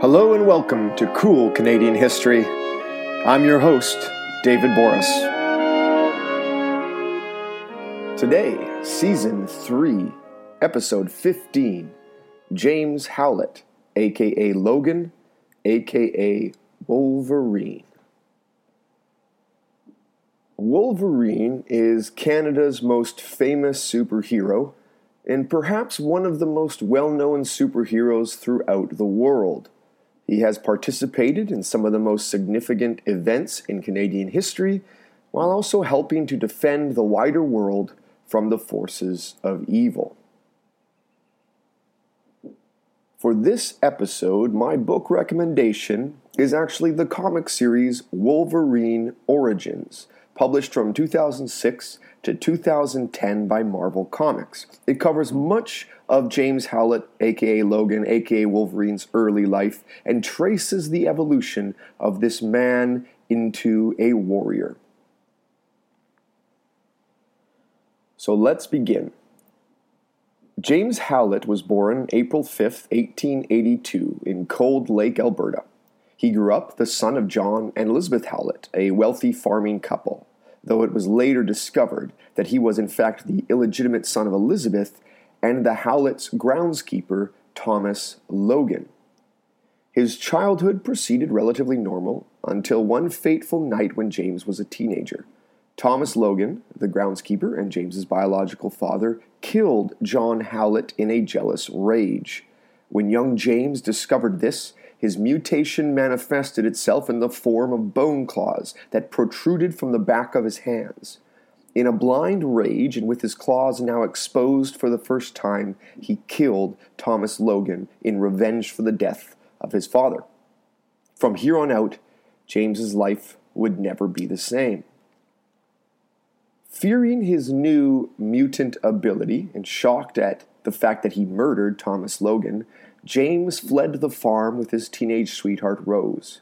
Hello and welcome to Cool Canadian History. I'm your host, David Borys. Today, Season 3, Episode 15 James Howlett, aka Logan, aka Wolverine. Wolverine is Canada's most famous superhero and perhaps one of the most well known superheroes throughout the world. He has participated in some of the most significant events in Canadian history while also helping to defend the wider world from the forces of evil. For this episode, my book recommendation is actually the comic series Wolverine Origins, published from 2006 to 2010 by Marvel Comics. It covers much of James Howlett, aka Logan, aka Wolverine's early life, and traces the evolution of this man into a warrior. So let's begin. James Howlett was born April 5, 1882, in Cold Lake, Alberta. He grew up the son of John and Elizabeth Howlett, a wealthy farming couple, though it was later discovered that he was in fact the illegitimate son of Elizabeth and the Howlett's groundskeeper, Thomas Logan. His childhood proceeded relatively normal until one fateful night when James was a teenager. Thomas Logan, the groundskeeper and James's biological father, killed John Howlett in a jealous rage. When young James discovered this, his mutation manifested itself in the form of bone claws that protruded from the back of his hands. In a blind rage and with his claws now exposed for the first time, he killed Thomas Logan in revenge for the death of his father. From here on out, James's life would never be the same. Fearing his new mutant ability and shocked at the fact that he murdered Thomas Logan, James fled the farm with his teenage sweetheart Rose.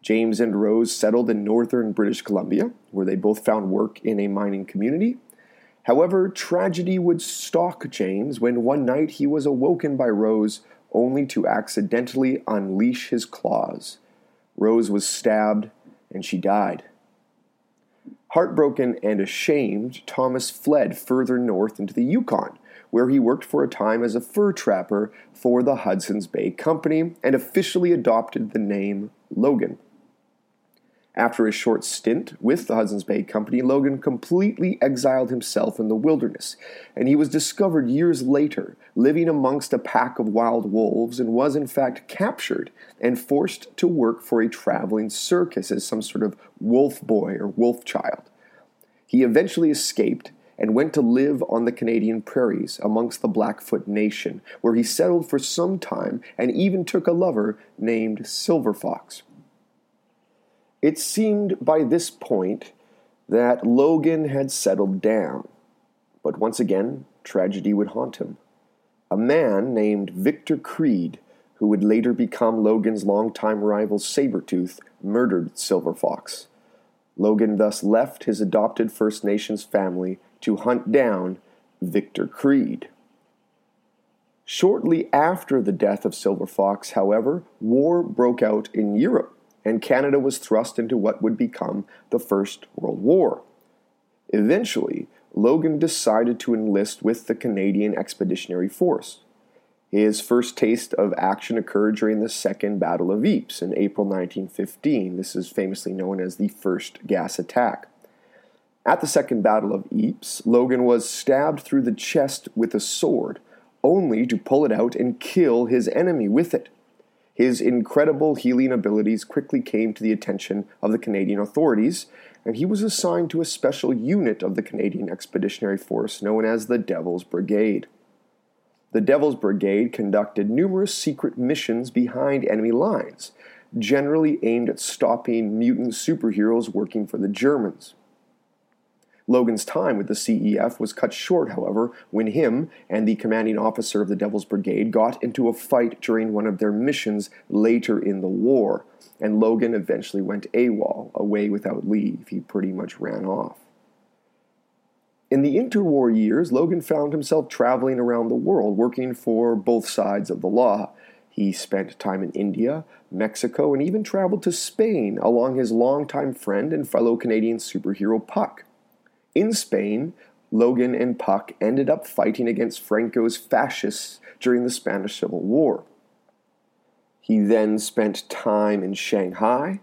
James and Rose settled in northern British Columbia, where they both found work in a mining community. However, tragedy would stalk James when one night he was awoken by Rose only to accidentally unleash his claws. Rose was stabbed and she died. Heartbroken and ashamed, Thomas fled further north into the Yukon, where he worked for a time as a fur trapper for the Hudson's Bay Company and officially adopted the name Logan. After a short stint with the Hudson's Bay Company, Logan completely exiled himself in the wilderness, and he was discovered years later living amongst a pack of wild wolves and was in fact captured and forced to work for a traveling circus as some sort of wolf boy or wolf child. He eventually escaped and went to live on the Canadian prairies amongst the Blackfoot Nation, where he settled for some time and even took a lover named Silver Fox. It seemed by this point that Logan had settled down, but once again, tragedy would haunt him. A man named Victor Creed, who would later become Logan's longtime rival Sabretooth, murdered Silver Fox. Logan thus left his adopted First Nations family to hunt down Victor Creed. Shortly after the death of Silver Fox, however, war broke out in Europe and Canada was thrust into what would become the First World War. Eventually, Logan decided to enlist with the Canadian Expeditionary Force. His first taste of action occurred during the Second Battle of Ypres in April 1915. This is famously known as the First Gas Attack. At the Second Battle of Ypres, Logan was stabbed through the chest with a sword, only to pull it out and kill his enemy with it. His incredible healing abilities quickly came to the attention of the Canadian authorities, and he was assigned to a special unit of the Canadian Expeditionary Force known as the Devil's Brigade. The Devil's Brigade conducted numerous secret missions behind enemy lines, generally aimed at stopping mutant superheroes working for the Germans. Logan's time with the CEF was cut short, however, when him and the commanding officer of the Devil's Brigade got into a fight during one of their missions later in the war, and Logan eventually went AWOL, away without leave. He pretty much ran off. In the interwar years, Logan found himself traveling around the world working for both sides of the law. He spent time in India, Mexico, and even traveled to Spain along his longtime friend and fellow Canadian superhero Puck. In Spain, Logan and Puck ended up fighting against Franco's fascists during the Spanish Civil War. He then spent time in Shanghai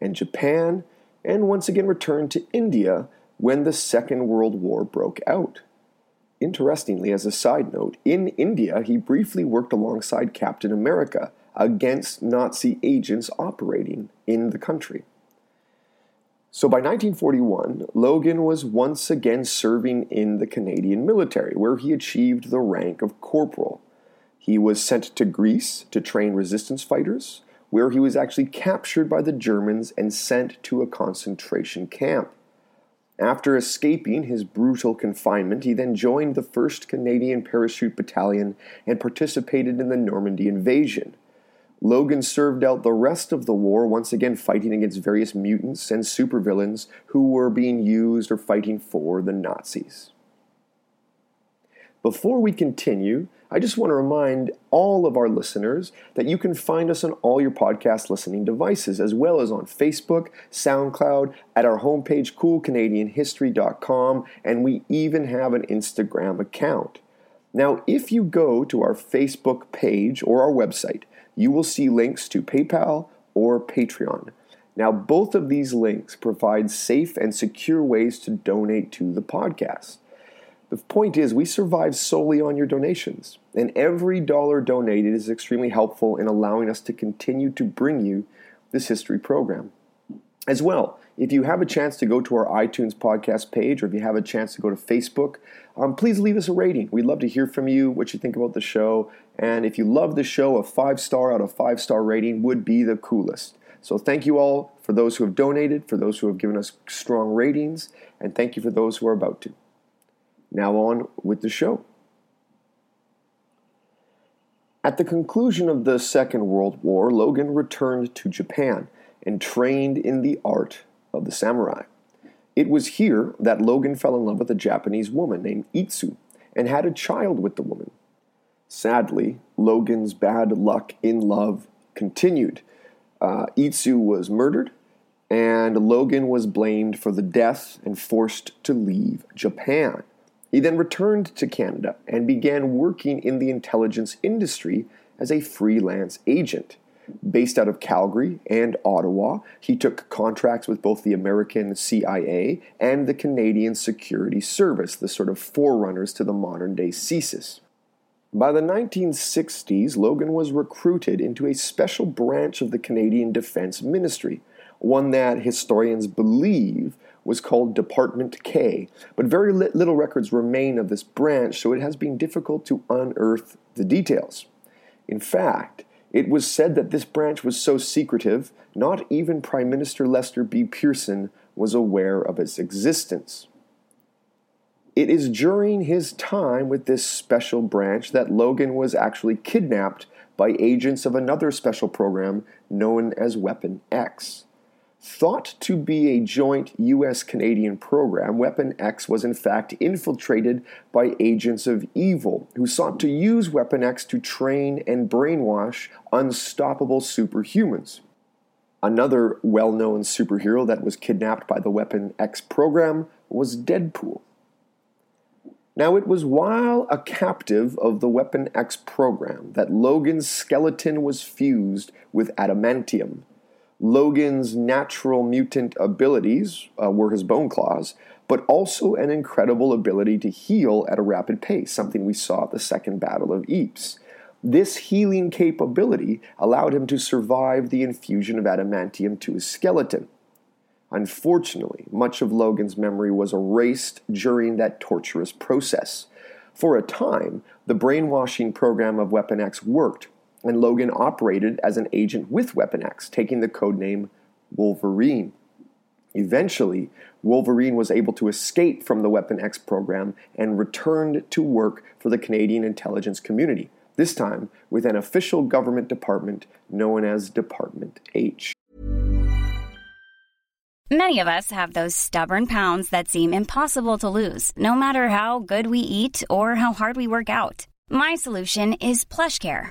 and Japan, and once again returned to India when the Second World War broke out. Interestingly, as a side note, in India he briefly worked alongside Captain America against Nazi agents operating in the country. So by 1941, Logan was once again serving in the Canadian military, where he achieved the rank of corporal. He was sent to Greece to train resistance fighters, where he was actually captured by the Germans and sent to a concentration camp. After escaping his brutal confinement, he then joined the 1st Canadian Parachute Battalion and participated in the Normandy invasion. Logan served out the rest of the war, once again fighting against various mutants and supervillains who were being used or fighting for the Nazis. Before we continue, I just want to remind all of our listeners that you can find us on all your podcast listening devices, as well as on Facebook, SoundCloud, at our homepage, coolcanadianhistory.com, and we even have an Instagram account. Now, if you go to our Facebook page or our website, you will see links to PayPal or Patreon. Now, both of these links provide safe and secure ways to donate to the podcast. The point is, we survive solely on your donations, and every dollar donated is extremely helpful in allowing us to continue to bring you this history program. As well, if you have a chance to go to our iTunes podcast page or if you have a chance to go to Facebook, um, please leave us a rating. We'd love to hear from you, what you think about the show. And if you love the show, a five star out of five star rating would be the coolest. So thank you all for those who have donated, for those who have given us strong ratings, and thank you for those who are about to. Now on with the show. At the conclusion of the Second World War, Logan returned to Japan and trained in the art of the samurai. It was here that Logan fell in love with a Japanese woman named Itsu and had a child with the woman. Sadly, Logan's bad luck in love continued. Uh, Itsu was murdered, and Logan was blamed for the death and forced to leave Japan. He then returned to Canada and began working in the intelligence industry as a freelance agent. Based out of Calgary and Ottawa, he took contracts with both the American CIA and the Canadian Security Service, the sort of forerunners to the modern day CSIS. By the 1960s, Logan was recruited into a special branch of the Canadian Defense Ministry, one that historians believe was called Department K, but very little records remain of this branch, so it has been difficult to unearth the details. In fact, it was said that this branch was so secretive, not even Prime Minister Lester B. Pearson was aware of its existence. It is during his time with this special branch that Logan was actually kidnapped by agents of another special program known as Weapon X. Thought to be a joint US Canadian program, Weapon X was in fact infiltrated by agents of evil who sought to use Weapon X to train and brainwash unstoppable superhumans. Another well known superhero that was kidnapped by the Weapon X program was Deadpool. Now, it was while a captive of the Weapon X program that Logan's skeleton was fused with adamantium. Logan's natural mutant abilities uh, were his bone claws, but also an incredible ability to heal at a rapid pace, something we saw at the Second Battle of Ypres. This healing capability allowed him to survive the infusion of adamantium to his skeleton. Unfortunately, much of Logan's memory was erased during that torturous process. For a time, the brainwashing program of Weapon X worked, and Logan operated as an agent with Weapon X, taking the codename Wolverine. Eventually, Wolverine was able to escape from the Weapon X program and returned to work for the Canadian intelligence community, this time with an official government department known as Department H. Many of us have those stubborn pounds that seem impossible to lose, no matter how good we eat or how hard we work out. My solution is PlushCare.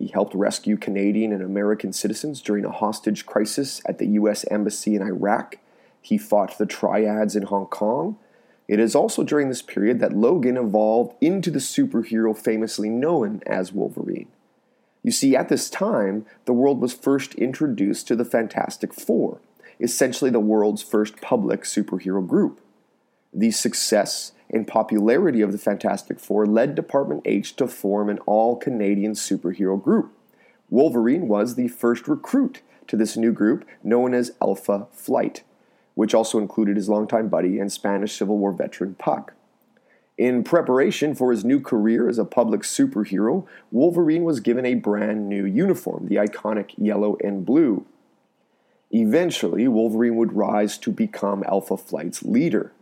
He helped rescue Canadian and American citizens during a hostage crisis at the U.S. Embassy in Iraq. He fought the triads in Hong Kong. It is also during this period that Logan evolved into the superhero famously known as Wolverine. You see, at this time, the world was first introduced to the Fantastic Four, essentially the world's first public superhero group. The success and popularity of the Fantastic Four led Department H to form an all Canadian superhero group. Wolverine was the first recruit to this new group known as Alpha Flight, which also included his longtime buddy and Spanish Civil War veteran Puck. In preparation for his new career as a public superhero, Wolverine was given a brand new uniform, the iconic yellow and blue. Eventually, Wolverine would rise to become Alpha Flight's leader.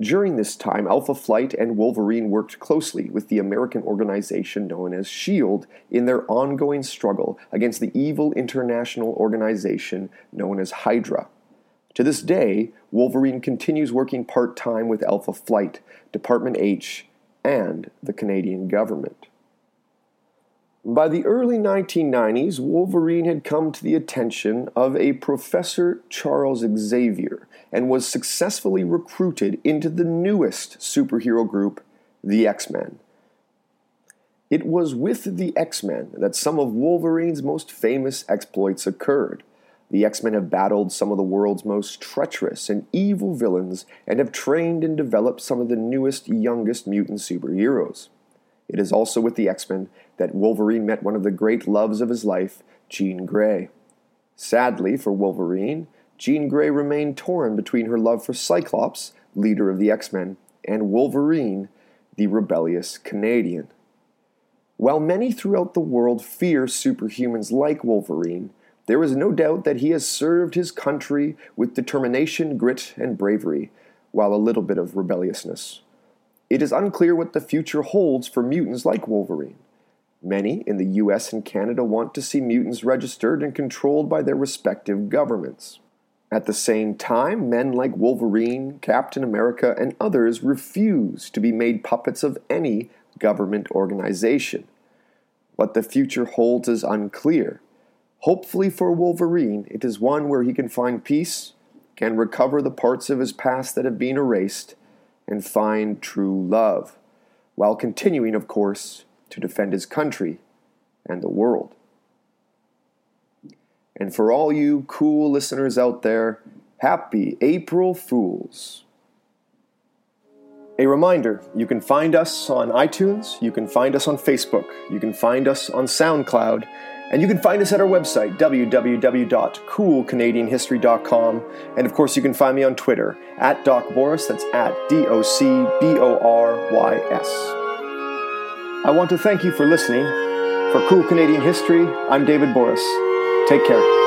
During this time, Alpha Flight and Wolverine worked closely with the American organization known as SHIELD in their ongoing struggle against the evil international organization known as Hydra. To this day, Wolverine continues working part time with Alpha Flight, Department H, and the Canadian government. By the early 1990s, Wolverine had come to the attention of a Professor Charles Xavier and was successfully recruited into the newest superhero group, the X Men. It was with the X Men that some of Wolverine's most famous exploits occurred. The X Men have battled some of the world's most treacherous and evil villains and have trained and developed some of the newest, youngest mutant superheroes. It is also with the X Men that Wolverine met one of the great loves of his life, Jean Grey. Sadly for Wolverine, Jean Grey remained torn between her love for Cyclops, leader of the X Men, and Wolverine, the rebellious Canadian. While many throughout the world fear superhumans like Wolverine, there is no doubt that he has served his country with determination, grit, and bravery, while a little bit of rebelliousness. It is unclear what the future holds for mutants like Wolverine. Many in the US and Canada want to see mutants registered and controlled by their respective governments. At the same time, men like Wolverine, Captain America, and others refuse to be made puppets of any government organization. What the future holds is unclear, Hopefully for Wolverine, it is one where he can find peace, can recover the parts of his past that have been erased, and find true love, while continuing, of course, to defend his country and the world. And for all you cool listeners out there, happy April Fools! A reminder you can find us on iTunes, you can find us on Facebook, you can find us on SoundCloud and you can find us at our website, www.coolcanadianhistory.com. And of course, you can find me on Twitter at Doc Borys, that's at D O C B O R Y S. I want to thank you for listening. For Cool Canadian History, I'm David Borys. Take care.